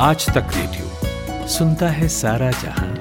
आज तक रेडियो सुनता है सारा जहाँ।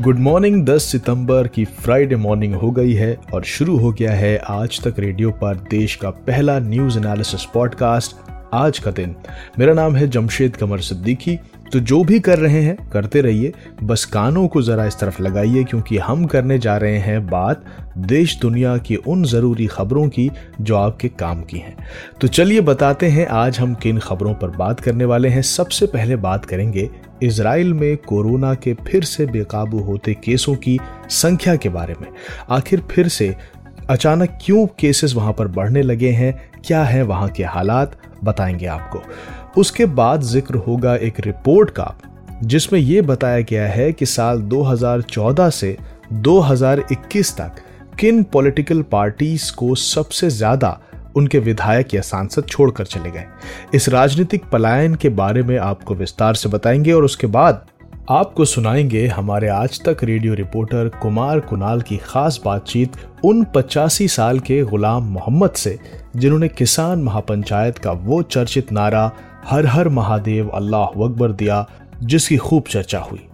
गुड मॉर्निंग 10 सितंबर की फ्राइडे मॉर्निंग हो गई है और शुरू हो गया है आज तक रेडियो पर देश का पहला न्यूज़ एनालिसिस पॉडकास्ट आज का दिन। मेरा नाम है जमशेद कमर सिद्दीकी तो जो भी कर रहे हैं, करते रहिए। बस कानों को जरा इस तरफ़ लगाइए, क्योंकि हम करने जा रहे हैं बात देश दुनिया की उन ज़रूरी खबरों की जो आपके काम की हैं। तो चलिए बताते हैं, आज हम किन खबरों पर बात करने वाले हैं। सबसे पहले बात करेंगे इसराइल में कोरोना के फिर से बेकाबू होते केसों की संख्या के बारे में। आखिर फिर से अचानक क्यों केसेस वहाँ पर बढ़ने लगे हैं? क्या है वहाँ के हालात? बताएँगे आपको। उसके बाद ज़िक्र होगा एक रिपोर्ट का, जिसमें यह बताया गया है कि साल 2014 से 2021 तक किन पॉलिटिकल पार्टीज़ को सबसे ज़्यादा उनके विधायक या सांसद छोड़कर चले गए। इस राजनीतिक पलायन के बारे में आपको विस्तार से बताएँगे और उसके बाद आपको सुनाएँगे हमारे आज तक रेडियो रिपोर्टर कुमार कुणाल की खास बातचीत उन पचासी साल के गुलाम मोहम्मद से, जिन्होंने किसान महापंचायत का वो चर्चित नारा हर हर महादेव अल्लाह अकबर दिया, जिसकी खूब चर्चा हुई।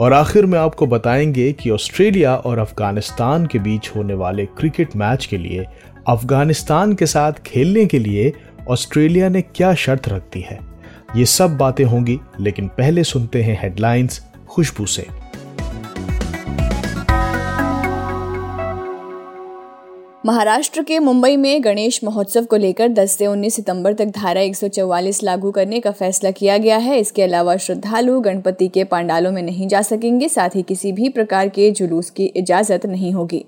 और आखिर में आपको बताएँगे कि ऑस्ट्रेलिया और अफ़गानिस्तान के बीच होने वाले क्रिकेट मैच के लिए, अफ़गानिस्तान के साथ खेलने के लिए ऑस्ट्रेलिया ने क्या शर्त रखती है? ये सब बातें होंगी, लेकिन पहले सुनते हैं हेडलाइंस खुशबू से। महाराष्ट्र के मुंबई में गणेश महोत्सव को लेकर 10 से 19 सितंबर तक धारा 144 लागू करने का फैसला किया गया है। इसके अलावा श्रद्धालु गणपति के पांडालों में नहीं जा सकेंगे, साथ ही किसी भी प्रकार के जुलूस की इजाज़त नहीं होगी।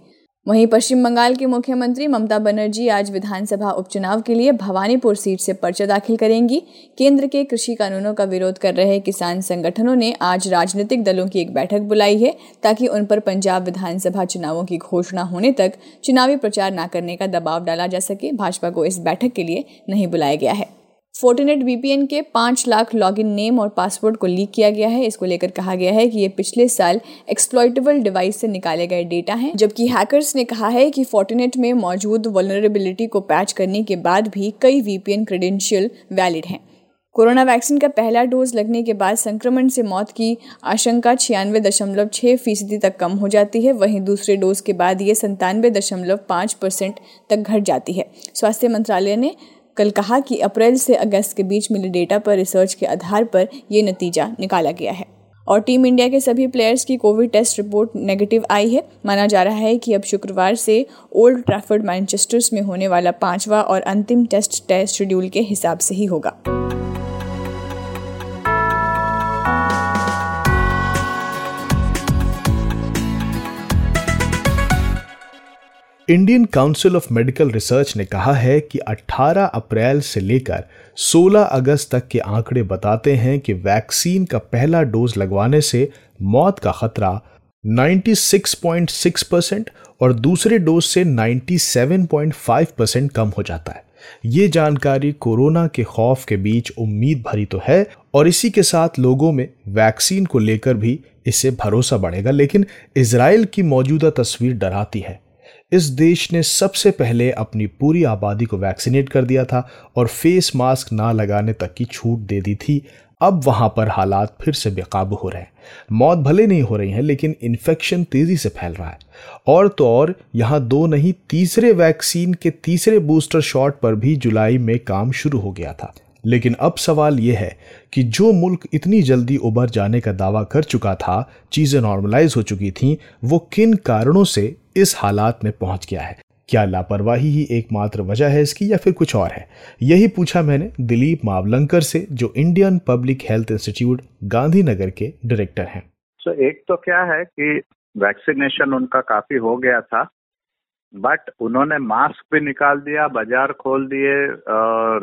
वहीं पश्चिम बंगाल की मुख्यमंत्री ममता बनर्जी आज विधानसभा उपचुनाव के लिए भवानीपुर सीट से पर्चा दाखिल करेंगी। केंद्र के कृषि कानूनों का विरोध कर रहे किसान संगठनों ने आज राजनीतिक दलों की एक बैठक बुलाई है, ताकि उन पर पंजाब विधानसभा चुनावों की घोषणा होने तक चुनावी प्रचार न करने का दबाव डाला जा सके। भाजपा को इस बैठक के लिए नहीं बुलाया गया है। फोर्टिनेट वीपीएन के पाँच लाख लॉगिन नेम और पासवर्ड को लीक किया गया है। इसको लेकर कहा गया है कि ये पिछले साल एक्सप्लॉइटेबल डिवाइस से निकाले गए डेटा हैं, जबकि हैकर्स ने कहा है कि फोर्टिनेट में मौजूद वनरेबिलिटी को पैच करने के बाद भी कई वी वीपीएन क्रेडेंशियल वैलिड हैं। कोरोना वैक्सीन का पहला डोज लगने के बाद संक्रमण से मौत की आशंका छियानवे दशमलव छः फ़ीसदी तक कम हो जाती है। वहीं दूसरे डोज के बाद ये संतानवे दशमलव पाँच परसेंट तक घट जाती है। स्वास्थ्य मंत्रालय ने कल कहा कि अप्रैल से अगस्त के बीच मिले डेटा पर रिसर्च के आधार पर यह नतीजा निकाला गया है। और टीम इंडिया के सभी प्लेयर्स की कोविड टेस्ट रिपोर्ट नेगेटिव आई है। माना जा रहा है कि अब शुक्रवार से ओल्ड ट्रैफर्ड मैनचेस्टर्स में होने वाला पांचवा और अंतिम टेस्ट टेस्ट शेड्यूल के हिसाब से ही होगा। Indian Council of Medical Research ने कहा है कि 18 अप्रैल से लेकर 16 अगस्त तक के आंकड़े बताते हैं कि वैक्सीन का पहला डोज लगवाने से मौत का खतरा 96.6 परसेंट और दूसरे डोज से 97.5 परसेंट कम हो जाता है। ये जानकारी कोरोना के खौफ के बीच उम्मीद भरी तो है और इसी के साथ लोगों में वैक्सीन को लेकर भी इससे भरोसा बढ़ेगा, लेकिन इसराइल की मौजूदा तस्वीर डराती है। इस देश ने सबसे पहले अपनी पूरी आबादी को वैक्सीनेट कर दिया था और फेस मास्क ना लगाने तक की छूट दे दी थी। अब वहाँ पर हालात फिर से बेकाबू हो रहे हैं। मौत भले नहीं हो रही है, लेकिन इन्फेक्शन तेज़ी से फैल रहा है। और तो और, यहाँ दो नहीं, तीसरे वैक्सीन के तीसरे बूस्टर शॉट पर भी जुलाई में काम शुरू हो गया था। लेकिन अब सवाल यह है कि जो मुल्क इतनी जल्दी उबर जाने का दावा कर चुका था, चीज़ें नॉर्मलाइज हो चुकी थीं, वो किन कारणों से इस हालात में पहुँच गया है। क्या लापरवाही ही एकमात्र वजह है इसकी या फिर कुछ और है? यही पूछा मैंने दिलीप मावलंकर से जो Indian Public Health Institute Gandhinagar के डायरेक्टर हैं। So, एक तो क्या है कि वैक्सीनेशन उनका काफ़ी हो गया था बट उन्होंने मास्क भी निकाल दिया बाज़ार खोल दिए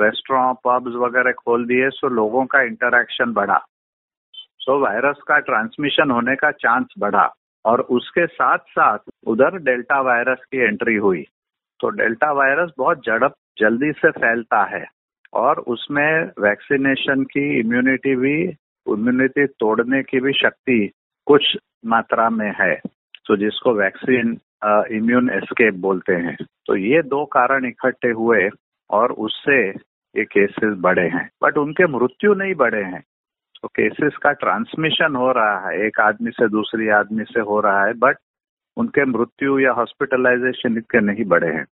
रेस्टोरेंट पब्स वगैरह खोल दिए सो लोगों का इंटरेक्शन बढ़ा। सो वायरस का ट्रांसमिशन होने का चांस बढ़ा। और उसके साथ साथ उधर डेल्टा वायरस की एंट्री हुई। तो डेल्टा वायरस बहुत झड़प जल्दी से फैलता है और उसमें वैक्सीनेशन की इम्यूनिटी भी इम्यूनिटी तोड़ने की भी शक्ति कुछ मात्रा में है। तो जिसको वैक्सीन इम्यून एस्केप बोलते हैं। तो ये दो कारण इकट्ठे हुए और उससे ये केसेस बढ़े हैं। बट उनके मृत्यु नहीं बढ़े हैं। तो केसेस का ट्रांसमिशन हो रहा है, एक आदमी से दूसरी आदमी से हो रहा है बट उनके मृत्यु या हॉस्पिटलाइजेशन इतने नहीं बढ़े हैं।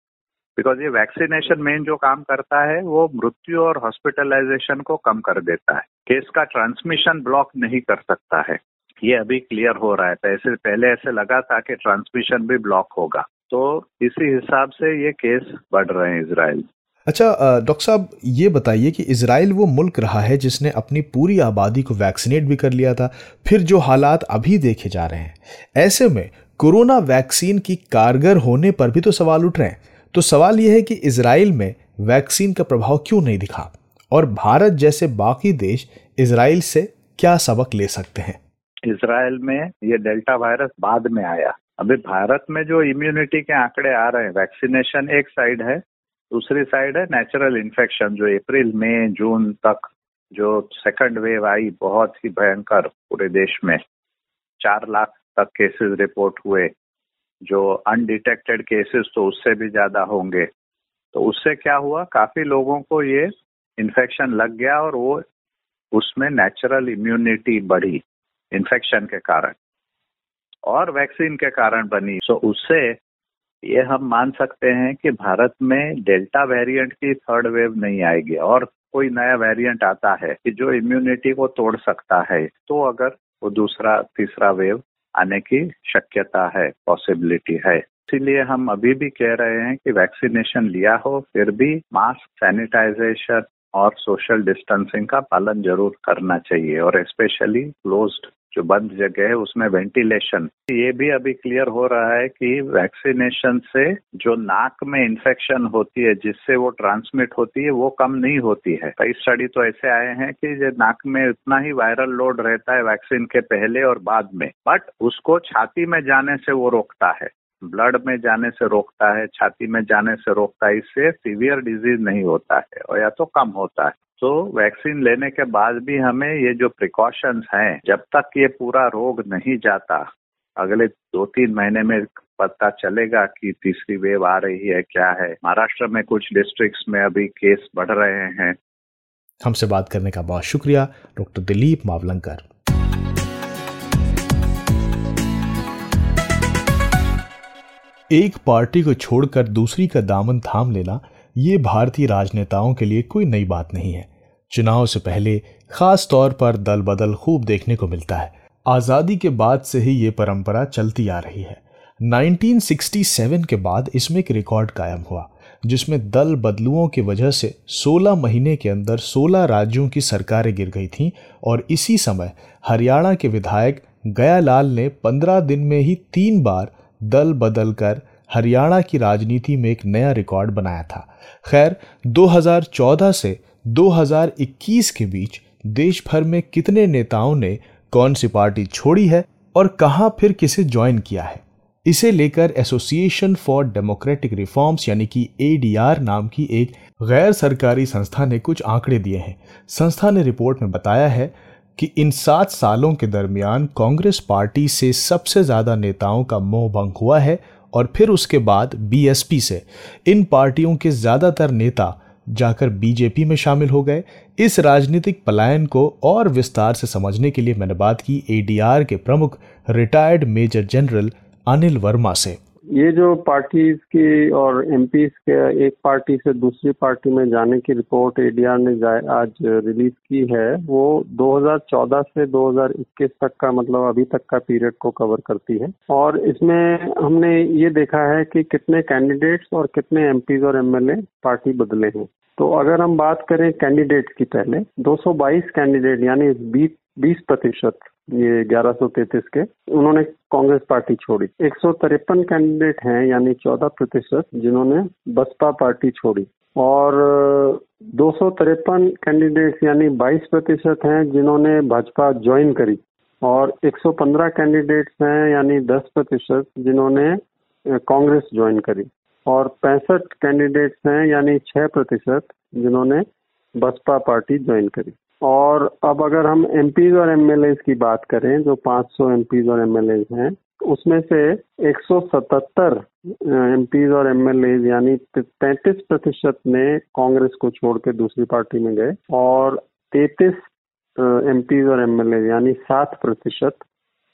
बिकॉज़ ये वैक्सीनेशन मेन जो काम करता है, वो मृत्यु और हॉस्पिटलाइजेशन को कम कर देता है। केस का ट्रांसमिशन ब्लॉक नहीं कर सकता है। ये अभी क्लियर हो रहा है। पैसे, पहले ऐसे लगा था कि ट्रांसमिशन भी ब्लॉक होगा। तो इसी हिसाब से ये केस बढ़ रहे हैं इसराइल अच्छा डॉक्टर साहब, ये बताइए कि इसराइल वो मुल्क रहा है जिसने अपनी पूरी आबादी को वैक्सीनेट भी कर लिया था, फिर जो हालात अभी देखे जा रहे हैं। ऐसे में कोरोना वैक्सीन की कारगर होने पर भी तो सवाल उठ रहे हैं। तो सवाल यह है कि इसराइल में वैक्सीन का प्रभाव क्यों नहीं दिखा? और भारत जैसे बाकी देश इसराइल से क्या सबक ले सकते हैं? इसराइल में ये डेल्टा वायरस बाद में आया। अभी भारत में जो इम्यूनिटी के आंकड़े आ रहे हैं वैक्सीनेशन एक साइड है दूसरी साइड है नेचुरल इन्फेक्शन जो अप्रैल मई जून तक जो सेकंड वेव आई, बहुत ही भयंकर पूरे देश में। चार लाख तक केसेस रिपोर्ट हुए। जो अनडिटेक्टेड केसेस तो उससे भी ज़्यादा होंगे। तो उससे क्या हुआ? काफ़ी लोगों को ये इन्फेक्शन लग गया और वो उसमें नेचुरल इम्यूनिटी बढ़ी इन्फेक्शन के कारण। और वैक्सीन के कारण बनी। सो उससे ये हम मान सकते हैं कि भारत में डेल्टा वेरिएंट की थर्ड वेव नहीं आएगी और कोई नया वेरिएंट आता है कि जो इम्यूनिटी को तोड़ सकता है तो अगर वो दूसरा, तीसरा वेव आने की शक्यता है पॉसिबिलिटी है। इसीलिए हम अभी भी कह रहे हैं कि वैक्सीनेशन लिया हो, फिर भी मास्क सैनिटाइजेशन और सोशल डिस्टेंसिंग का पालन ज़रूर करना चाहिए और स्पेशली क्लोज्ड जो बंद जगह है, उसमें वेंटिलेशन ये भी अभी क्लियर हो रहा है कि वैक्सीनेशन से जो नाक में इन्फेक्शन होती है, जिससे वो ट्रांसमिट होती है, वो कम नहीं होती है। कई स्टडी तो ऐसे आए हैं कि नाक में इतना ही वायरल लोड रहता है वैक्सीन के पहले और बाद में। बट उसको छाती में जाने से वो रोकता है। ब्लड में जाने से रोकता है, छाती में जाने से रोकता है, इससे सीवियर डिज़ीज़ नहीं होता है, और या तो कम होता है। तो वैक्सीन लेने के बाद भी हमें ये जो प्रिकॉशंस हैं, जब तक ये पूरा रोग नहीं जाता, अगले दो तीन महीने में पता चलेगा कि तीसरी वेव आ रही है, क्या है। महाराष्ट्र में कुछ डिस्ट्रिक्ट्स में अभी केस बढ़ रहे हैं। हमसे बात करने का बहुत शुक्रिया, डॉक्टर दिलीप मावलंकर। एक पार्टी को छोड़कर दूसरी का दामन थाम लेना, ये भारतीय राजनेताओं के लिए कोई नई बात नहीं है। चुनाव से पहले खास तौर पर दल बदल खूब देखने को मिलता है। आज़ादी के बाद से ही ये परंपरा चलती आ रही है। 1967 के बाद इसमें एक रिकॉर्ड कायम हुआ, जिसमें दल बदलुओं की वजह से 16 महीने के अंदर 16 राज्यों की सरकारें गिर गई थीं और इसी समय हरियाणा के विधायक गयालाल ने 15 दिन में ही तीन बार दल बदल कर हरियाणा की राजनीति में एक नया रिकॉर्ड बनाया था। खैर 2014 से 2021 के बीच देश भर में कितने नेताओं ने कौन सी पार्टी छोड़ी है और कहाँ फिर किसे ज्वाइन किया है? इसे लेकर एसोसिएशन फॉर डेमोक्रेटिक रिफॉर्म्स यानी कि एडीआर नाम की एक गैर सरकारी संस्था ने कुछ आंकड़े दिए हैं। संस्था ने रिपोर्ट में बताया है कि इन सात सालों के दरमियान कांग्रेस पार्टी से सबसे ज़्यादा नेताओं का मोह भंग हुआ है और फिर उसके बाद बीएसपी से। इन पार्टियों के ज़्यादातर नेता जाकर बीजेपी में शामिल हो गए। इस राजनीतिक पलायन को और विस्तार से समझने के लिए मैंने बात की एडीआर के प्रमुख, retired major general Anil Verma से। ये जो पार्टीज़ की और एम के एक पार्टी से दूसरी पार्टी में जाने की रिपोर्ट एडीआर ने आज रिलीज़ की है, वो 2014 से 2021 तक का मतलब अभी तक का पीरियड को कवर करती है। और इसमें हमने ये देखा है कि कितने कैंडिडेट्स और कितने एम और एमएलए पार्टी बदले हैं। तो अगर हम बात करें कैंडिडेट्स की पहले 222 कैंडिडेट, यानी 20 प्रतिशत ये 1133 के, उन्होंने कांग्रेस पार्टी छोड़ी। एक कैंडिडेट हैं, यानी 14 प्रतिशत, जिन्होंने बसपा पार्टी छोड़ी। और दो कैंडिडेट्स यानी 22 प्रतिशत हैं, जिन्होंने भाजपा ज्वाइन करी। और 115 कैंडिडेट्स हैं, यानी 10 प्रतिशत, जिन्होंने कांग्रेस ज्वाइन करी। और पैंसठ कैंडिडेट्स हैं, यानी 6 प्रतिशत, जिन्होंने बसपा पार्टी ज्वाइन करी। और अब अगर हम एम और एम की बात करें, जो 500 एम और एम हैं, उसमें से 177 एमपीज और एमएलए यानी 33 प्रतिशत ने कांग्रेस को छोड़ के दूसरी पार्टी में गए और 33 एमपीज और एमएलए यानी 7 प्रतिशत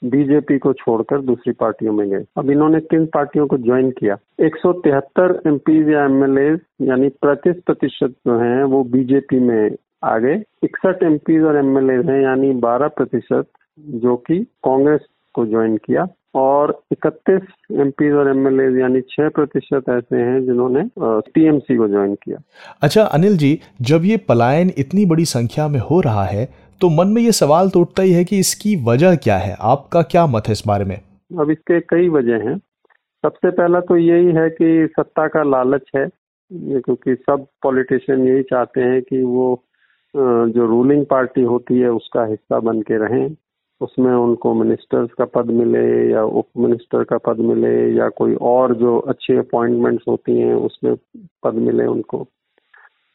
बीजेपी को छोड़कर दूसरी पार्टियों में गए। अब इन्होंने किन पार्टियों को ज्वाइन किया? एक सौ तिहत्तर एमपीज या एमएलए यानी प्रतिशत जो है, वो बीजेपी में आ गए इकसठ एमपीज और एमएलए हैं यानी बारह प्रतिशत जो कि कांग्रेस को ज्वाइन किया। और 31 एमपी और एमएलए यानी 6 प्रतिशत ऐसे हैं जिन्होंने टीएमसी को ज्वाइन किया। अच्छा अनिल जी जब ये पलायन इतनी बड़ी संख्या में हो रहा है तो मन में ये सवाल तो उठता ही है कि इसकी वजह क्या है? आपका क्या मत है इस बारे में? अब इसके कई वजह हैं। सबसे पहला तो यही है कि सत्ता का लालच है क्योंकि सब पॉलिटिशियन यही चाहते हैं कि वो जो रूलिंग पार्टी होती है, उसका हिस्सा बन के रहें। उसमें उनको मिनिस्टर्स का पद मिले या उप मिनिस्टर का पद मिले या कोई और जो अच्छी अपॉइंटमेंट्स होती हैं, उसमें पद मिले उनको।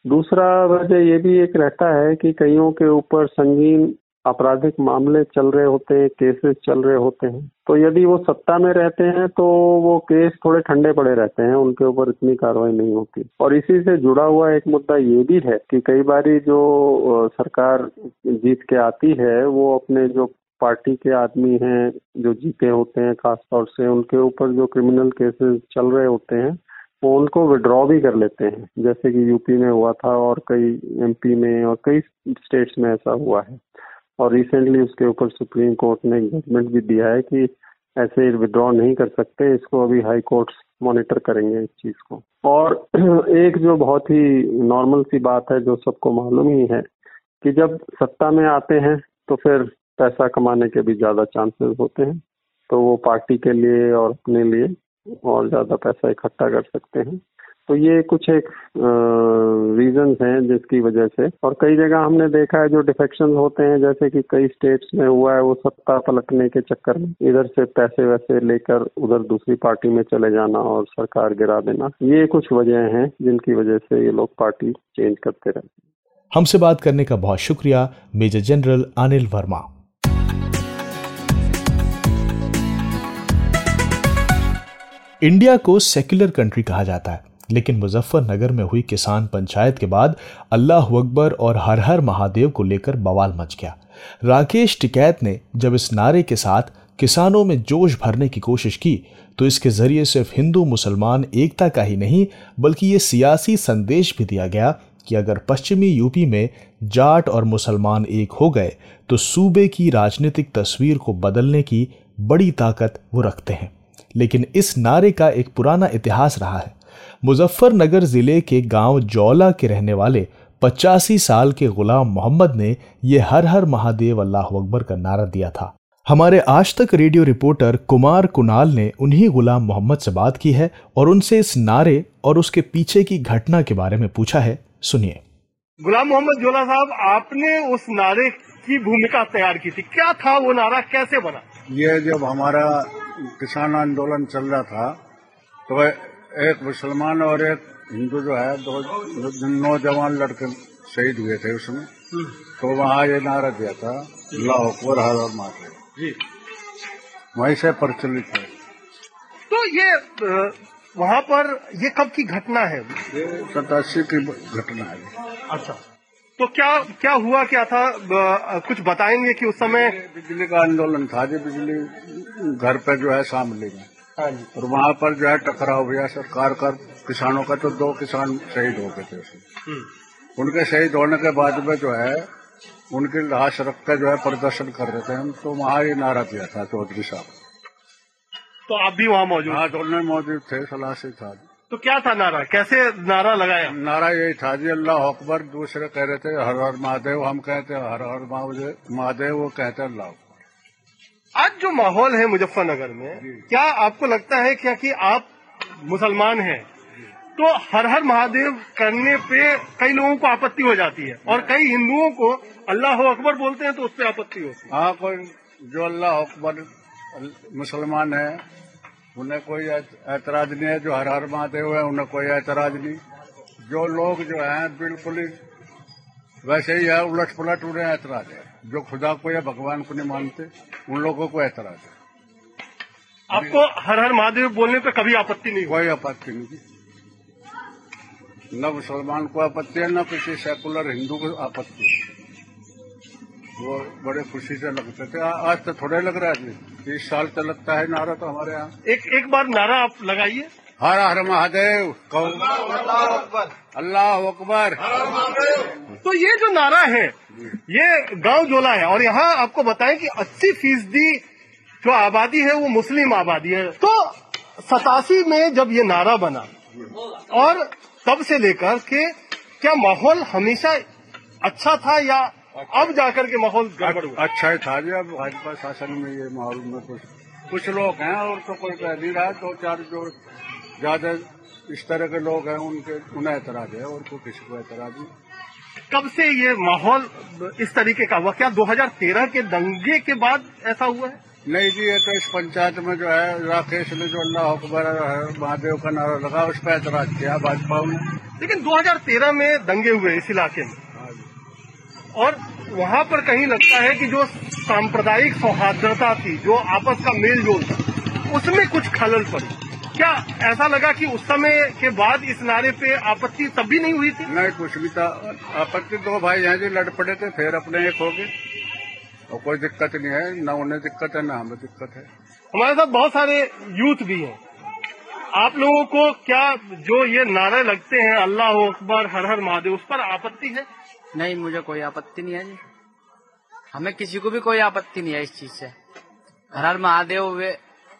दूसरा वजह ये भी एक रहता है कि कईयों के ऊपर संगीन आपराधिक मामले चल रहे होते हैं, केसेस चल रहे होते हैं। तो यदि वो सत्ता में रहते हैं तो वो केस थोड़े ठंडे पड़े रहते हैं, उनके ऊपर इतनी कार्रवाई नहीं होती। और इसी से जुड़ा हुआ एक मुद्दा ये भी है कि कई बारी जो सरकार जीत के आती है, वो अपने जो पार्टी के आदमी हैं, जो जीते होते हैं, खासतौर से उनके ऊपर जो क्रिमिनल केसेस चल रहे होते हैं, वो उनको विड्रॉ भी कर लेते हैं। जैसे कि यूपी में हुआ था और कई एमपी में और कई स्टेट्स में ऐसा हुआ है। और रिसेंटली उसके ऊपर सुप्रीम कोर्ट ने जजमेंट भी दिया है कि ऐसे विड्रॉ नहीं कर सकते, इसको अभी हाई कोर्ट मॉनिटर करेंगे इस चीज़ को। और एक जो बहुत ही नॉर्मल सी बात है जो सबको मालूम ही है कि जब सत्ता में आते हैं तो फिर पैसा कमाने के भी ज़्यादा चांसेस होते हैं। तो वो पार्टी के लिए और अपने लिए और ज़्यादा पैसा इकट्ठा कर सकते हैं। तो ये कुछ एक रीजन हैं जिसकी वजह से। और कई जगह हमने देखा है जो डिफेक्शन होते हैं, जैसे कि कई स्टेट्स में हुआ है वो सत्ता पलटने के चक्कर में। इधर से पैसे वैसे लेकर उधर दूसरी पार्टी में चले जाना और सरकार गिरा देना, ये कुछ वजह हैं जिनकी वजह से ये लोग पार्टी चेंज करते रहते हैं। हमसे बात करने का बहुत शुक्रिया, major general Anil Verma. India को सेक्युलर कंट्री कहा जाता है। लेकिन मुजफ्फरनगर में हुई किसान पंचायत के बाद अल्लाह अकबर और हर हर महादेव को लेकर बवाल मच गया। राकेश टिकैत ने जब इस नारे के साथ किसानों में जोश भरने की कोशिश की तो इसके ज़रिए सिर्फ़ हिंदू, मुसलमान, एकता का ही नहीं, बल्कि ये सियासी संदेश भी दिया गया कि अगर पश्चिमी यूपी में जाट और मुसलमान एक हो गए तो सूबे की राजनीतिक तस्वीर को बदलने की बड़ी ताकत वो रखते हैं। लेकिन इस नारे का एक पुराना इतिहास रहा है। मुजफ्फरनगर ज़िले के गाँव जौला के रहने वाले पचासी साल के गुलाम मोहम्मद ने यह हर हर महादेव अल्लाह अकबर का नारा दिया था। हमारे आज तक रेडियो रिपोर्टर कुमार कुणाल ने उन्हीं गुलाम मोहम्मद से बात की है और उनसे इस नारे और उसके पीछे की घटना के बारे में पूछा है। सुनिए। गुलाम मोहम्मद जोला साहब आपने उस नारे की भूमिका तैयार की थी। क्या था वो नारा? कैसे बना? ये जब हमारा किसान आंदोलन चल रहा था तो एक मुसलमान और एक हिंदू जो है दो नौजवान लड़के शहीद हुए थे उसमें तो वहाँ ये नारा दिया था अल्लाह अकबर हर और मार वहीं से प्रचलित है। तो ये वहाँ पर ये कब की घटना है? सतासी की घटना है। अच्छा। तो क्या क्या हुआ क्या था? कुछ बताएँगे कि उस समय बिजली का आंदोलन था जो बिजली घर पे जो है शामिल में हाँ और वहाँ पर जो है टकराव हुआ सरकार का किसानों का तो दो किसान शहीद हो गए थे उसमें। हम्म। उनके शहीद होने के बाद में जो है उनकी लाश रख कर जो है प्रदर्शन कर रहे थे हम तो वहाँ ये नारा दिया था चौधरी साहब। तो आप भी वहाँ मौजूद हाँ दोनों मौजूद थे सलाह से था। तो क्या था नारा? कैसे नारा लगाया? नारा यही था जी अल्लाह अकबर दूसरे कह रहे थे हर हर महादेव हम कहते हैं हर हर महादेव वो कहते हैं अल्लाह। आज जो माहौल है मुजफ्फरनगर में क्या आपको लगता है क्या कि आप मुसलमान हैं? तो हर हर महादेव करने पे कई लोगों को आपत्ति हो जाती है और कई हिंदुओं को अल्लाह अकबर बोलते हैं तो उस पर आपत्ति होती है। हाँ कोई जो अल्लाह अकबर मुसलमान है उन्हें कोई ऐतराज नहीं है जो हर हर महादेव है उन्हें कोई ऐतराज नहीं। जो लोग जो है बिल्कुल ही वैसे ही है उलट पुलट उन्हें ऐतराज है। जो खुदा को या भगवान को नहीं मानते उन लोगों को ऐतराज है। आपको हर हर महादेव बोलने पर कभी आपत्ति नहीं कोई आपत्ति नहीं न मुसलमान को आपत्ति है न किसी सेकुलर हिंदू को आपत्ति है। वो बड़े खुशी से लगते थे। आज तो थोड़े लग रहा है तीस साल से लगता है नारा तो हमारे यहाँ। एक एक बार नारा आप लगाइए। हर हर महादेव। अल्लाह अकबर। तो ये जो नारा है ये गाँव जोला है और यहाँ आपको बताएँ कि अस्सी फ़ीसदी जो आबादी है वो मुस्लिम आबादी है। तो सतासी में जब ये नारा बना और तब से लेकर के क्या माहौल हमेशा अच्छा था या अब जाकर के माहौल अच्छा ही था जी अब भाजपा शासन में ये माहौल में कुछ कुछ लोग हैं और तो कोई कह नहीं रहा दो चार जो ज़्यादा इस तरह के लोग हैं उनके उन्हें ऐतराज है और कोई किसी को ऐतराज नहीं। कब से ये माहौल इस तरीके का हुआ? क्या 2013 के दंगे के बाद ऐसा हुआ है? नहीं जी ये तो इस पंचायत में जो है राकेश ने जो अल्लाह अकबर महादेव का नारा लगा उस पर ऐतराज किया भाजपा ने। लेकिन 2013 में दंगे हुए इस इलाके में। और वहाँ पर कहीं लगता है कि जो सांप्रदायिक सौहार्दता थी जो आपस का मेल जोल था उसमें कुछ खलल पड़ी। क्या ऐसा लगा कि उस समय के बाद इस नारे पे आपत्ति तब भी नहीं हुई थी? नहीं कुछ भी था। आपत्ति दो भाई यहाँ जी लड़ पड़े थे फिर अपने एक हो गए। और कोई दिक्कत नहीं है न उन्हें दिक्कत है न हमें दिक्कत है। हमारे साथ बहुत सारे यूथ भी हैं। आप लोगों को क्या जो ये नारे लगते हैं अल्लाह अकबर हर हर महादेव उस पर आपत्ति है? नहीं मुझे कोई आपत्ति नहीं है जी। हमें किसी को भी कोई आपत्ति नहीं है इस चीज़ से। हर हर महादेव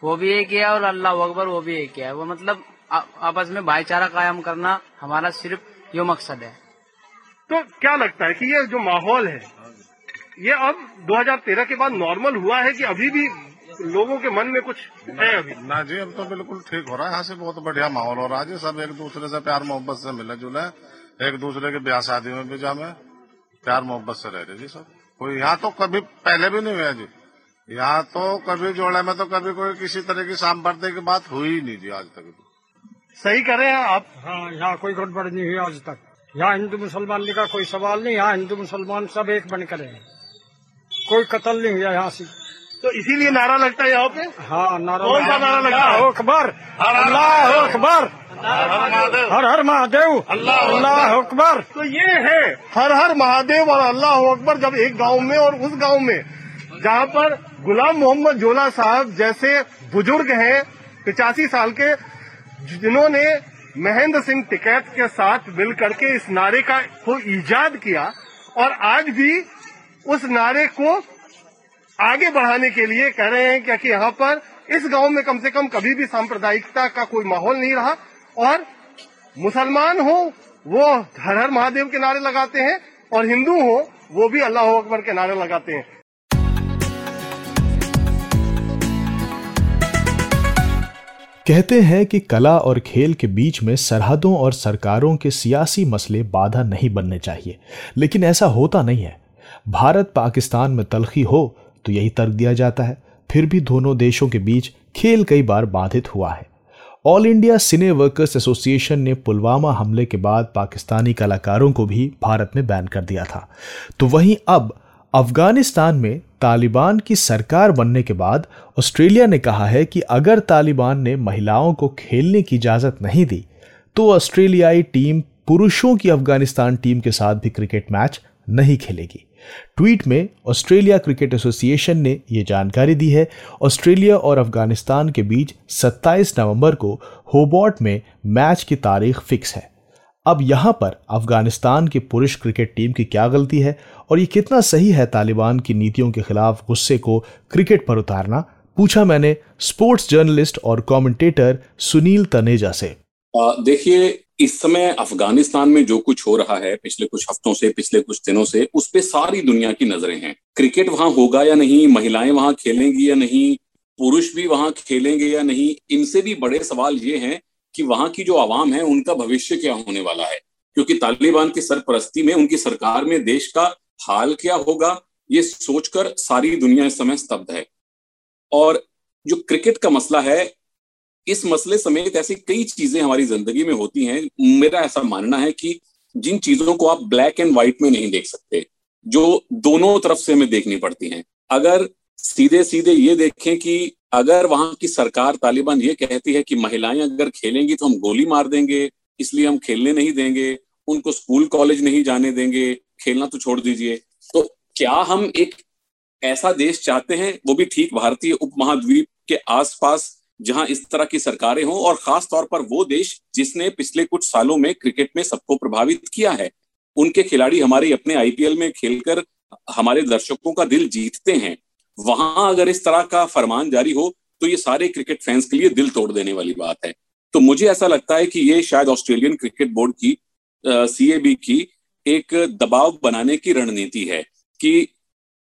वो भी एक ही है और अल्लाह अकबर वो भी एक ही। है वो मतलब आपस में भाईचारा कायम करना हमारा सिर्फ़ यो मकसद है। तो क्या लगता है कि ये जो माहौल है ये अब 2013 के बाद नॉर्मल हुआ है कि अभी भी लोगों के मन में कुछ है अभी? ना जी अब तो बिल्कुल ठीक हो रहा है। यहाँ से बहुत बढ़िया माहौल हो रहा है। सब एक दूसरे से प्यार मोहब्बत से मिले जुले। एक दूसरे के ब्याह शादी में भी जामे। प्यार मोहब्बत से रह रहे जी सब। कोई यहाँ तो कभी पहले भी नहीं हुआ जी। यहाँ तो कभी जोड़े में तो कभी कोई किसी तरह की सांप्रदाय की बात हुई ही नहीं थी आज तक सही करे हैं आप? हाँ यहाँ कोई गड़बड़ नहीं हुई आज तक। यहाँ हिंदू मुसलमान का कोई सवाल नहीं यहाँ हिंदू मुसलमान सब एक बन कर कोई कत्ल नहीं हुआ यहाँ से। तो इसीलिए नारा लगता है यहाँ पे? हाँ नारा कौन सा नारा लगता है? अकबर अल्लाह अकबर। हर हर महादेव। अल्लाह अकबर। तो ये है। हर हर महादेव और अल्लाह अकबर जब एक गाँव में और उस गाँव में जहाँ पर गुलाम मोहम्मद जोला साहब जैसे बुज़ुर्ग हैं, पिचासी साल के, जिन्होंने महेंद्र सिंह टिकैत के साथ मिल करके इस नारे का, को ईजाद किया और आज भी उस नारे को आगे बढ़ाने के लिए कह रहे हैं क्योंकि यहाँ पर इस गाँव में कम से कम कभी भी सांप्रदायिकता का कोई माहौल नहीं रहा और मुसलमान हो, वो हर हर महादेव के नारे लगाते हैं और हिंदू हो, वो भी अल्लाह अकबर के नारे लगाते हैं। कहते हैं कि कला और खेल के बीच में सरहदों और सरकारों के सियासी मसले बाधा नहीं बनने चाहिए। लेकिन ऐसा होता नहीं है। भारत पाकिस्तान में तलखी हो तो यही तर्क दिया जाता है। फिर भी दोनों देशों के बीच खेल कई बार बाधित हुआ है। All India cine workers association ने पुलवामा हमले के बाद पाकिस्तानी कलाकारों को भी भारत में बैन कर दिया था। तो वहीं अब अफ़गानिस्तान में तालिबान की सरकार बनने के बाद ऑस्ट्रेलिया ने कहा है कि अगर तालिबान ने महिलाओं को खेलने की इजाज़त नहीं दी तो ऑस्ट्रेलियाई टीम पुरुषों की अफ़गानिस्तान टीम के साथ भी क्रिकेट मैच नहीं खेलेगी। ट्वीट में ऑस्ट्रेलिया क्रिकेट एसोसिएशन ने यह जानकारी दी है। ऑस्ट्रेलिया और अफ़गानिस्तान के बीच 27 नवंबर को होबॉट में मैच की तारीख फिक्स है। अब यहाँ पर अफ़गानिस्तान की पुरुष क्रिकेट टीम की क्या गलती है और ये कितना सही है तालिबान की नीतियों के खिलाफ गुस्से को क्रिकेट पर उतारना? पूछा मैंने स्पोर्ट्स जर्नलिस्ट और कमेंटेटर सुनील तनेजा से। देखिए, इस समय अफ़गानिस्तान में जो कुछ हो रहा है, पिछले कुछ हफ्तों से, पिछले कुछ दिनों से, उस पर सारी दुनिया की नज़रें हैं। क्रिकेट वहाँ होगा या नहीं, महिलाएँ वहाँ खेलेंगी या नहीं, पुरुष भी वहाँ खेलेंगे या नहीं, इनसे भी बड़े सवाल ये हैं कि वहाँ की जो आवाम है, उनका भविष्य क्या होने वाला है? क्योंकि तालिबान की सरपरस्ती में, उनकी सरकार में देश का हाल क्या होगा, ये सोचकर सारी दुनिया इस समय स्तब्ध है। और जो क्रिकेट का मसला है, इस मसले समेत ऐसी कई चीज़ें हमारी ज़िंदगी में होती हैं। मेरा ऐसा मानना है कि जिन चीज़ों को आप ब्लैक एंड व्हाइट में नहीं देख सकते, जो दोनों तरफ़ से हमें देखनी पड़ती हैं। अगर सीधे सीधे ये देखें कि अगर वहाँ की सरकार तालिबान ये कहती है कि महिलाएँ अगर खेलेंगी तो हम गोली मार देंगे, इसलिए हम खेलने नहीं देंगे, उनको स्कूल कॉलेज नहीं जाने देंगे, खेलना तो छोड़ दीजिए। तो क्या हम एक ऐसा देश चाहते हैं, वो भी ठीक भारतीय उपमहाद्वीप के आसपास, जहाँ इस तरह की सरकारें हों, और खास तौर पर वो देश जिसने पिछले कुछ सालों में क्रिकेट में सबको प्रभावित किया है? उनके खिलाड़ी हमारे अपने आईपीएल में खेलकर हमारे दर्शकों का दिल जीतते हैं। वहाँ अगर इस तरह का फरमान जारी हो तो ये सारे क्रिकेट फैंस के लिए दिल तोड़ देने वाली बात है। तो मुझे ऐसा लगता है कि ये शायद ऑस्ट्रेलियन क्रिकेट बोर्ड की सीएबी की एक दबाव बनाने की रणनीति है कि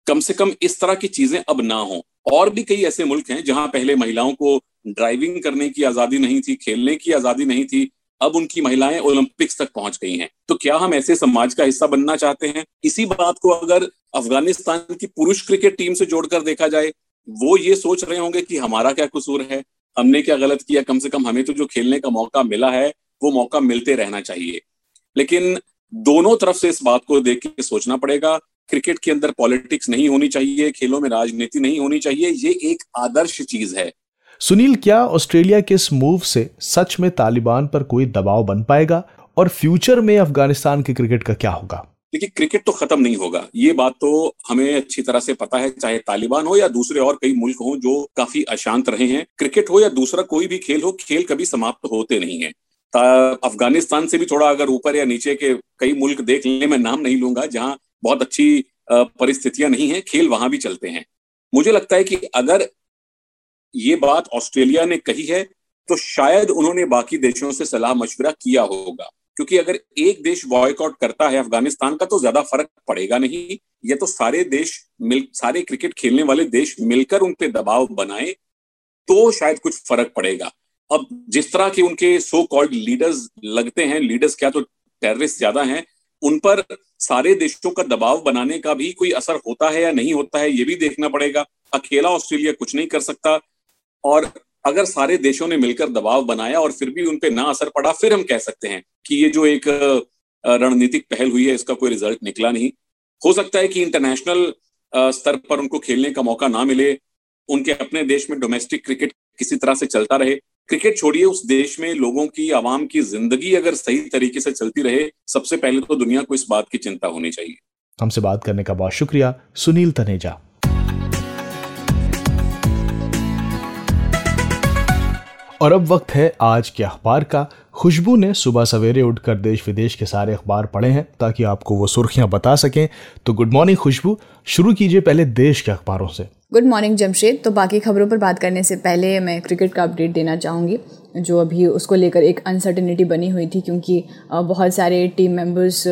कम से कम इस तरह की चीज़ें अब ना हो। और भी कई ऐसे मुल्क हैं जहाँ पहले महिलाओं को ड्राइविंग करने की आज़ादी नहीं थी, खेलने की आज़ादी नहीं थी अब उनकी महिलाएँ ओलंपिक्स तक पहुँच गई हैं। तो क्या हम ऐसे समाज का हिस्सा बनना चाहते हैं? इसी बात को अगर अफ़गानिस्तान की पुरुष क्रिकेट टीम से जोड़कर देखा जाए, वो ये सोच रहे होंगे कि हमारा क्या कसूर है? हमने क्या गलत किया? कम से कम हमें तो जो खेलने का मौका मिला है, वो मौका मिलते रहना चाहिए। लेकिन दोनों तरफ़ से इस बात को देख के सोचना पड़ेगा, क्रिकेट के अंदर पॉलिटिक्स नहीं होनी चाहिए, खेलों में राजनीति नहीं होनी चाहिए, ये एक आदर्श चीज़ है। सुनील, क्या ऑस्ट्रेलिया के इस मूव से सच में तालिबान पर कोई दबाव बन पाएगा? और फ्यूचर में अफ़गानिस्तान के क्रिकेट का क्या होगा? देखिए क्रिकेट तो खत्म नहीं होगा। ये बात तो हमें अच्छी तरह से पता है, चाहे तालिबान हो या दूसरे और कई मुल्क हो जो काफ़ी अशांत रहे हैं। क्रिकेट हो या दूसरा कोई भी खेल हो, खेल कभी समाप्त होते नहीं है। अफ़गानिस्तान से भी थोड़ा अगर ऊपर या नीचे के कई मुल्क देख लेने में नाम नहीं लूँगा, जहाँ बहुत अच्छी परिस्थितियाँ नहीं है, खेल वहाँ भी चलते हैं। मुझे लगता है कि अगर ये बात ऑस्ट्रेलिया ने कही है तो शायद उन्होंने बाकी देशों से सलाह मशवरा किया होगा। क्योंकि अगर एक देश बॉयकॉट करता है अफ़गानिस्तान का तो ज़्यादा फ़र्क पड़ेगा नहीं। ये तो सारे देश मिल, सारे क्रिकेट खेलने वाले देश मिलकर उन पर दबाव बनाए तो शायद कुछ फ़र्क पड़ेगा। अब जिस तरह के उनके सो कॉल्ड लीडर्स लगते हैं लीडर्स क्या तो टेररिस्ट ज़्यादा हैं, उन पर सारे देशों का दबाव बनाने का भी कोई असर होता है या नहीं होता है, ये भी देखना पड़ेगा। अकेला ऑस्ट्रेलिया कुछ नहीं कर सकता और अगर सारे देशों ने मिलकर दबाव बनाया और फिर भी उन पर ना असर पड़ा, फिर हम कह सकते हैं कि ये जो एक रणनीतिक पहल हुई है, इसका कोई रिज़ल्ट निकला नहीं। हो सकता है कि इंटरनेशनल स्तर पर उनको खेलने का मौका ना मिले, उनके अपने देश में डोमेस्टिक क्रिकेट किसी तरह से चलता रहे। क्रिकेट छोड़िए, उस देश में लोगों की, आवाम की ज़िंदगी अगर सही तरीके से चलती रहे, सबसे पहले तो दुनिया को इस बात की चिंता होनी चाहिए। हमसे बात करने का बहुत शुक्रिया। सुनील तनेजा। और अब वक्त है आज के अखबार का। खुशबू ने सुबह सवेरे उठकर देश विदेश के सारे अखबार पढ़े हैं ताकि आपको वो सुर्खियाँ बता सकें। तो गुड मॉर्निंग खुशबू, शुरू कीजिए पहले देश के अखबारों से। गुड मॉर्निंग जमशेद तो बाकी खबरों पर बात करने से पहले मैं क्रिकेट का अपडेट देना चाहूँगी। जो अभी उसको लेकर एक अनसर्टिनिटी बनी हुई थी क्योंकि बहुत सारे टीम मेंबर्स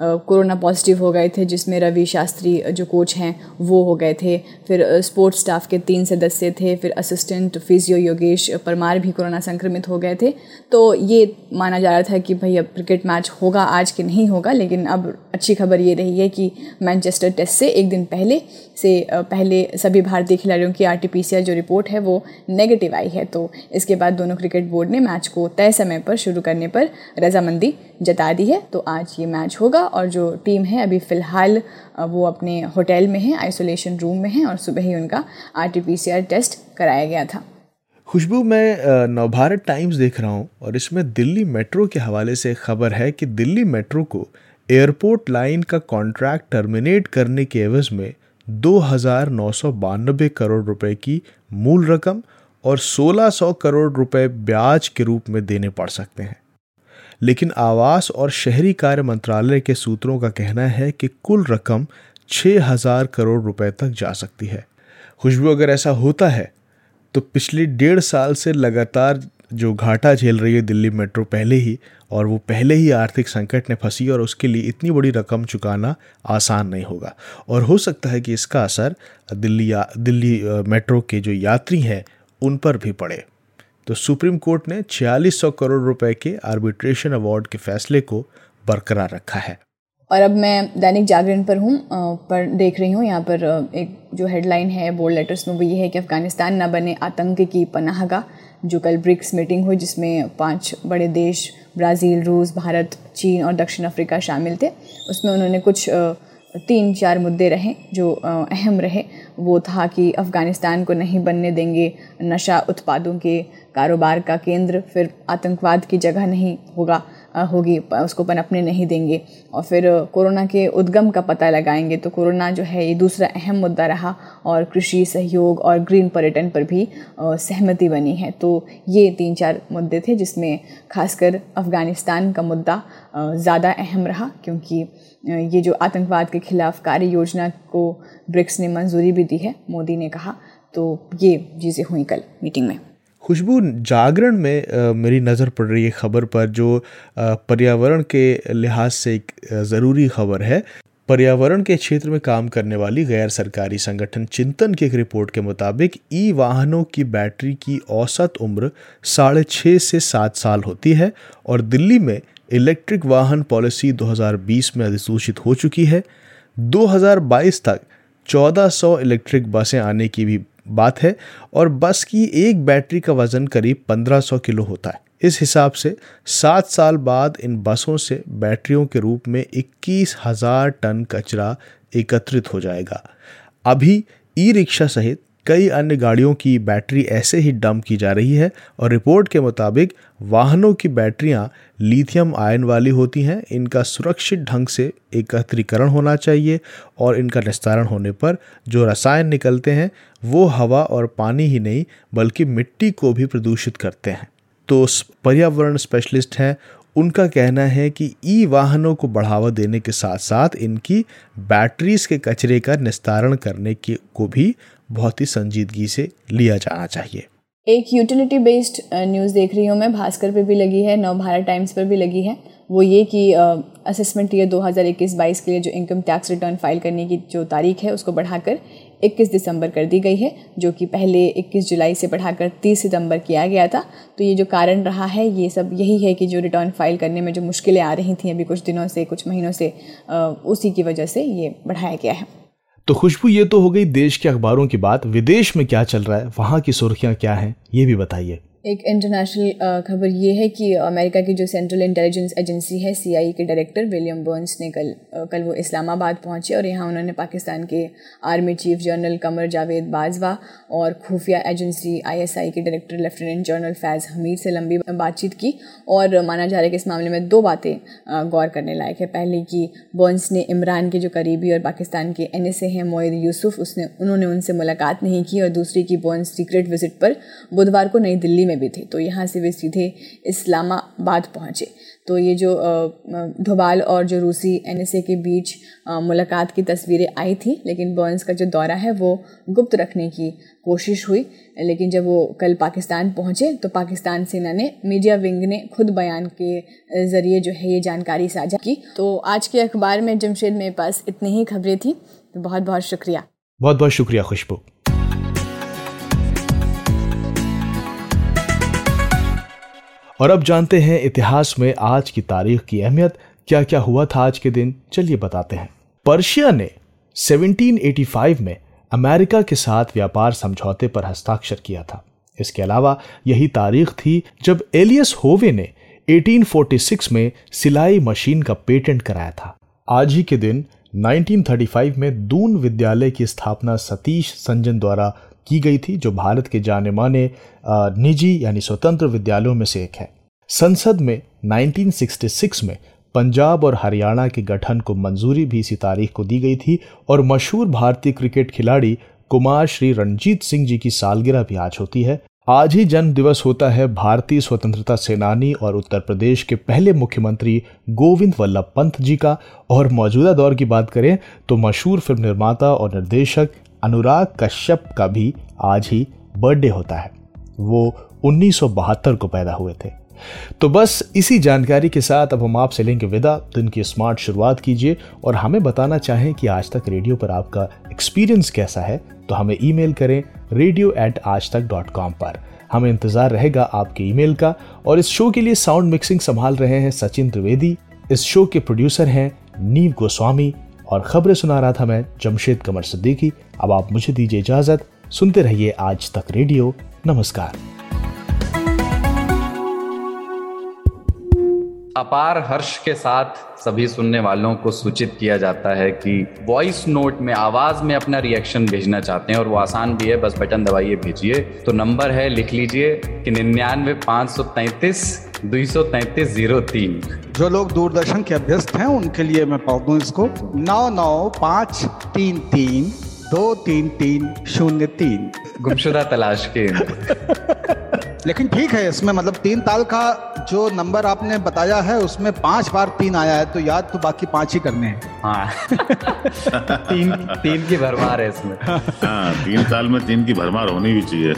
कोरोना पॉजिटिव हो गए थे, जिसमें रवि शास्त्री जो कोच हैं, वो हो गए थे। फिर स्पोर्ट्स स्टाफ के तीन सदस्य थे, फिर असिस्टेंट फिजियो योगेश परमार भी कोरोना संक्रमित हो गए थे। तो ये माना जा रहा था कि भाई अब क्रिकेट मैच होगा, आज के नहीं होगा, लेकिन अब अच्छी खबर ये रही है कि मैनचेस्टर टेस्ट से एक दिन पहले से पहले सभी भारतीय खिलाड़ियों की आर जो रिपोर्ट है, वो नेगेटिव आई है। तो इसके बाद दोनों क्रिकेट बोर्ड ने मैच को तय समय पर शुरू करने पर रजामंदी जता दी है। तो आज ये मैच होगा और जो टीम है अभी फ़िलहाल वो अपने होटल में है, आइसोलेशन रूम में है और सुबह ही उनका आरटीपीसीआर टेस्ट कराया गया था। खुशबू, मैं नवभारत टाइम्स देख रहा हूँ और इसमें दिल्ली मेट्रो के हवाले से खबर है कि दिल्ली मेट्रो को एयरपोर्ट लाइन का कॉन्ट्रैक्ट टर्मिनेट करने के एवज में दो हज़ार नौ सौ बानबे करोड़ रुपए की मूल रकम और 1600 करोड़ रुपए ब्याज के रूप में देने पड़ सकते हैं। लेकिन आवास और शहरी कार्य मंत्रालय के सूत्रों का कहना है कि कुल रकम 6000 करोड़ रुपए तक जा सकती है। खुशबू, अगर ऐसा होता है तो पिछले डेढ़ साल से लगातार जो घाटा झेल रही है दिल्ली मेट्रो पहले ही, और वो पहले ही आर्थिक संकट ने फंसी और उसके लिए इतनी बड़ी रकम चुकाना आसान नहीं होगा। और हो सकता है कि इसका असर दिल्ली या, दिल्ली मेट्रो के जो यात्री हैं उन पर भी पड़े। तो सुप्रीम कोर्ट ने 4600 करोड़ रुपए के आर्बिट्रेशन अवार्ड के फैसले को बरकरार रखा है। और अब मैं दैनिक जागरण पर हूँ पर देख रही हूँ, यहाँ पर एक जो हेडलाइन है बोल्ड लेटर्स में वो ये है कि अफ़गानिस्तान न बने आतंक की पनाहगा जो कल ब्रिक्स मीटिंग हुई, जिसमें पाँच बड़े देश, ब्राज़ील, रूस, भारत, चीन और दक्षिण अफ्रीका शामिल थे। उसमें उन्होंने कुछ तीन चार मुद्दे रहे, जो अहम रहे। वो था कि अफ़गानिस्तान को नहीं बनने देंगे, नशा उत्पादों के कारोबार का केंद्र, फिर आतंकवाद की जगह नहीं होगा। होगी उसको पनपने नहीं देंगे। और फिर कोरोना के उद्गम का पता लगाएँगे तो कोरोना जो है, ये दूसरा अहम मुद्दा रहा और कृषि सहयोग और ग्रीन पर्यटन पर भी सहमति बनी है। तो ये तीन चार मुद्दे थे, जिसमें खासकर अफ़गानिस्तान का मुद्दा ज़्यादा अहम रहा, क्योंकि ये जो आतंकवाद के खिलाफ कार्य योजना को ब्रिक्स ने मंजूरी भी दी है, मोदी ने कहा। तो ये चीज़ें हुई कल मीटिंग में। खुशबू जागरण में आ, मेरी नज़र पड़ रही है खबर पर जो पर्यावरण के लिहाज से एक ज़रूरी खबर है। पर्यावरण के क्षेत्र में काम करने वाली गैर सरकारी संगठन चिंतन की एक रिपोर्ट के मुताबिक ई वाहनों की बैटरी की औसत उम्र साढ़े छः से सात साल होती है और दिल्ली में इलेक्ट्रिक वाहन पॉलिसी 2020 में अधिसूचित हो चुकी है। 2022 तक 1400 इलेक्ट्रिक बसें आने की भी बात है और बस की एक बैटरी का वज़न करीब 1500 किलो होता है। इस हिसाब से सात साल बाद इन बसों से बैटरियों के रूप में इक्कीस हज़ार टन कचरा एकत्रित हो जाएगा। अभी ई रिक्शा सहित कई अन्य गाड़ियों की बैटरी ऐसे ही डंप की जा रही है और रिपोर्ट के मुताबिक वाहनों की बैटरियाँ लिथियम आयन वाली होती हैं। इनका सुरक्षित ढंग से एकत्रीकरण होना चाहिए और इनका निस्तारण होने पर जो रसायन निकलते हैं, वो हवा और पानी ही नहीं, बल्कि मिट्टी को भी प्रदूषित करते हैं। तो पर्यावरण स्पेशलिस्ट हैं। उनका कहना है कि ई वाहनों को बढ़ावा देने के साथ साथ इनकी बैटरीज के कचरे का निस्तारण करने के, को भी बहुत ही संजीदगी से लिया जाना चाहिए। एक यूटिलिटी बेस्ड न्यूज़ देख रही हूँ मैं, भास्कर पे भी लगी है, नव भारत टाइम्स पर भी लगी है। वो ये कि असेसमेंट ईयर 2021-22 के लिए जो इनकम टैक्स रिटर्न फ़ाइल करने की जो तारीख है, उसको बढ़ाकर 21 दिसंबर कर दी गई है, जो कि पहले 21 जुलाई से बढ़ाकर 30 सितंबर किया गया था। तो ये जो कारण रहा है, ये सब यही है कि जो रिटर्न फ़ाइल करने में जो मुश्किलें आ रही थी अभी कुछ दिनों से, कुछ महीनों से उसी की वजह से ये बढ़ाया गया है। तो खुशबू ये तो हो गई देश के अखबारों की बात, विदेश में क्या चल रहा है, वहाँ की सुर्खियाँ क्या हैं, ये भी बताइए। एक इंटरनेशनल खबर ये है कि अमेरिका की जो सेंट्रल इंटेलिजेंस एजेंसी है सीआईए के डायरेक्टर विलियम बर्न्स ने कल कल वो इस्लामाबाद पहुँचे और यहाँ उन्होंने पाकिस्तान के army chief general Qamar Javed Bajwa और खुफिया एजेंसी आईएसआई के director lieutenant general Faiz Hameed से लंबी बातचीत की और माना जा रहा है कि इस मामले में दो बातें गौर करने लायक है। पहले कि बर्न्स ने इमरान के जो करीबी और पाकिस्तान के एन एस ए हैं मोयद यूसुफ उसने, उन्होंने उनसे मुलाकात नहीं की और दूसरी की बर्न्स सीक्रेट विज़िट पर बुधवार को नई दिल्ली में भी थे। तो यहाँ से वे सीधे इस्लामाबाद पहुँचे। तो ये जो धोबाल और जो रूसी एनएसए के बीच मुलाकात की तस्वीरें आई थी, लेकिन बर्न्स का जो दौरा है वो गुप्त रखने की कोशिश हुई। लेकिन जब वो कल पाकिस्तान पहुँचे तो पाकिस्तान सेना ने मीडिया विंग ने खुद बयान के ज़रिए जो है ये जानकारी साझा की। तो आज के अखबार में जमशेद मेरे पास इतनी ही खबरें थी। तो बहुत बहुत शुक्रिया। बहुत बहुत शुक्रिया खुशबू। और अब जानते हैं इतिहास में आज की तारीख की अहमियत क्या क्या हुआ था आज के दिन, चलिए बताते हैं। पर्शिया ने 1785 में अमेरिका के साथ व्यापार समझौते पर हस्ताक्षर किया था। इसके अलावा यही तारीख थी जब एलियस होवे ने 1846 में सिलाई मशीन का पेटेंट कराया था। आज ही के दिन 1935 में दून विद्यालय की स्थापना सतीश संजन द्वारा की गई थी, जो भारत के जाने माने निजी यानी स्वतंत्र विद्यालयों में से एक है। संसद में 1966 में पंजाब और हरियाणा के गठन को मंजूरी भी इसी तारीख को दी गई थी और मशहूर भारतीय क्रिकेट खिलाड़ी कुमार श्री रणजीत सिंह जी की सालगिरह भी आज होती है। आज ही जन्म दिवस होता है भारतीय स्वतंत्रता सेनानी और उत्तर प्रदेश के पहले मुख्यमंत्री गोविंद वल्लभ पंत जी का। और मौजूदा दौर की बात करें तो मशहूर फ़िल्म निर्माता और निर्देशक अनुराग कश्यप का भी आज ही बर्थडे होता है। वो उन्नीस सौ बहत्तर को पैदा हुए थे। तो बस इसी जानकारी के साथ अब हम आपसे लेंगे विदा। दिन की स्मार्ट शुरुआत कीजिए और हमें बताना चाहें कि आज तक रेडियो पर आपका एक्सपीरियंस कैसा है तो हमें ईमेल करें रेडियो एट आज तक डॉट कॉम पर। हमें इंतज़ार रहेगा आपके ईमेल का और इस शो के लिए साउंड मिक्सिंग संभाल रहे हैं सचिन त्रिवेदी। इस शो के प्रोड्यूसर हैं नीव गोस्वामी और खबरें सुना रहा था मैं जमशेद कमर सिद्दीकी। अब आप मुझे दीजिए इजाज़त। सुनते रहिए आज तक रेडियो। नमस्कार। अपार हर्ष के साथ सभी सुनने वालों को सूचित किया जाता है कि वॉइस नोट में आवाज़ में अपना रिएक्शन भेजना चाहते हैं और वो आसान भी है बस बटन दबाइए भेजिए। तो नंबर है लिख लीजिए कि निन्यानवे पाँच सौ तैतीस दो सौ तैतीस ज़ीरो तीन। जो लोग दूरदर्शन के अभ्यस्त हैं उनके लिए मैं पढ़ दूँ इसको। नौ नौ पाँच तीन तीन दो तीन तीन शून्य तीन। गुमशुदा तलाश के। लेकिन ठीक है इसमें मतलब तीन ताल का जो नंबर आपने बताया है उसमें पाँच बार तीन आया है तो याद तो बाकी पाँच ही करने हैं। हाँ। तीन तीन की भरमार है इसमें। हाँ तीन ताल में तीन की भरमार होनी भी चाहिए।